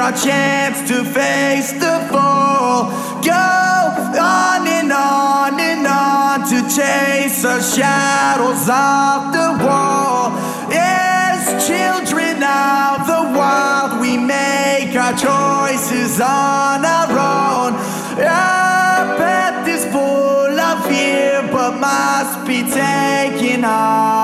our chance to face the fall. Go on and on and on to chase the shadows off the wall. As children of the wild, we make our choices on our own. Our path is full of fear, but must be taken on.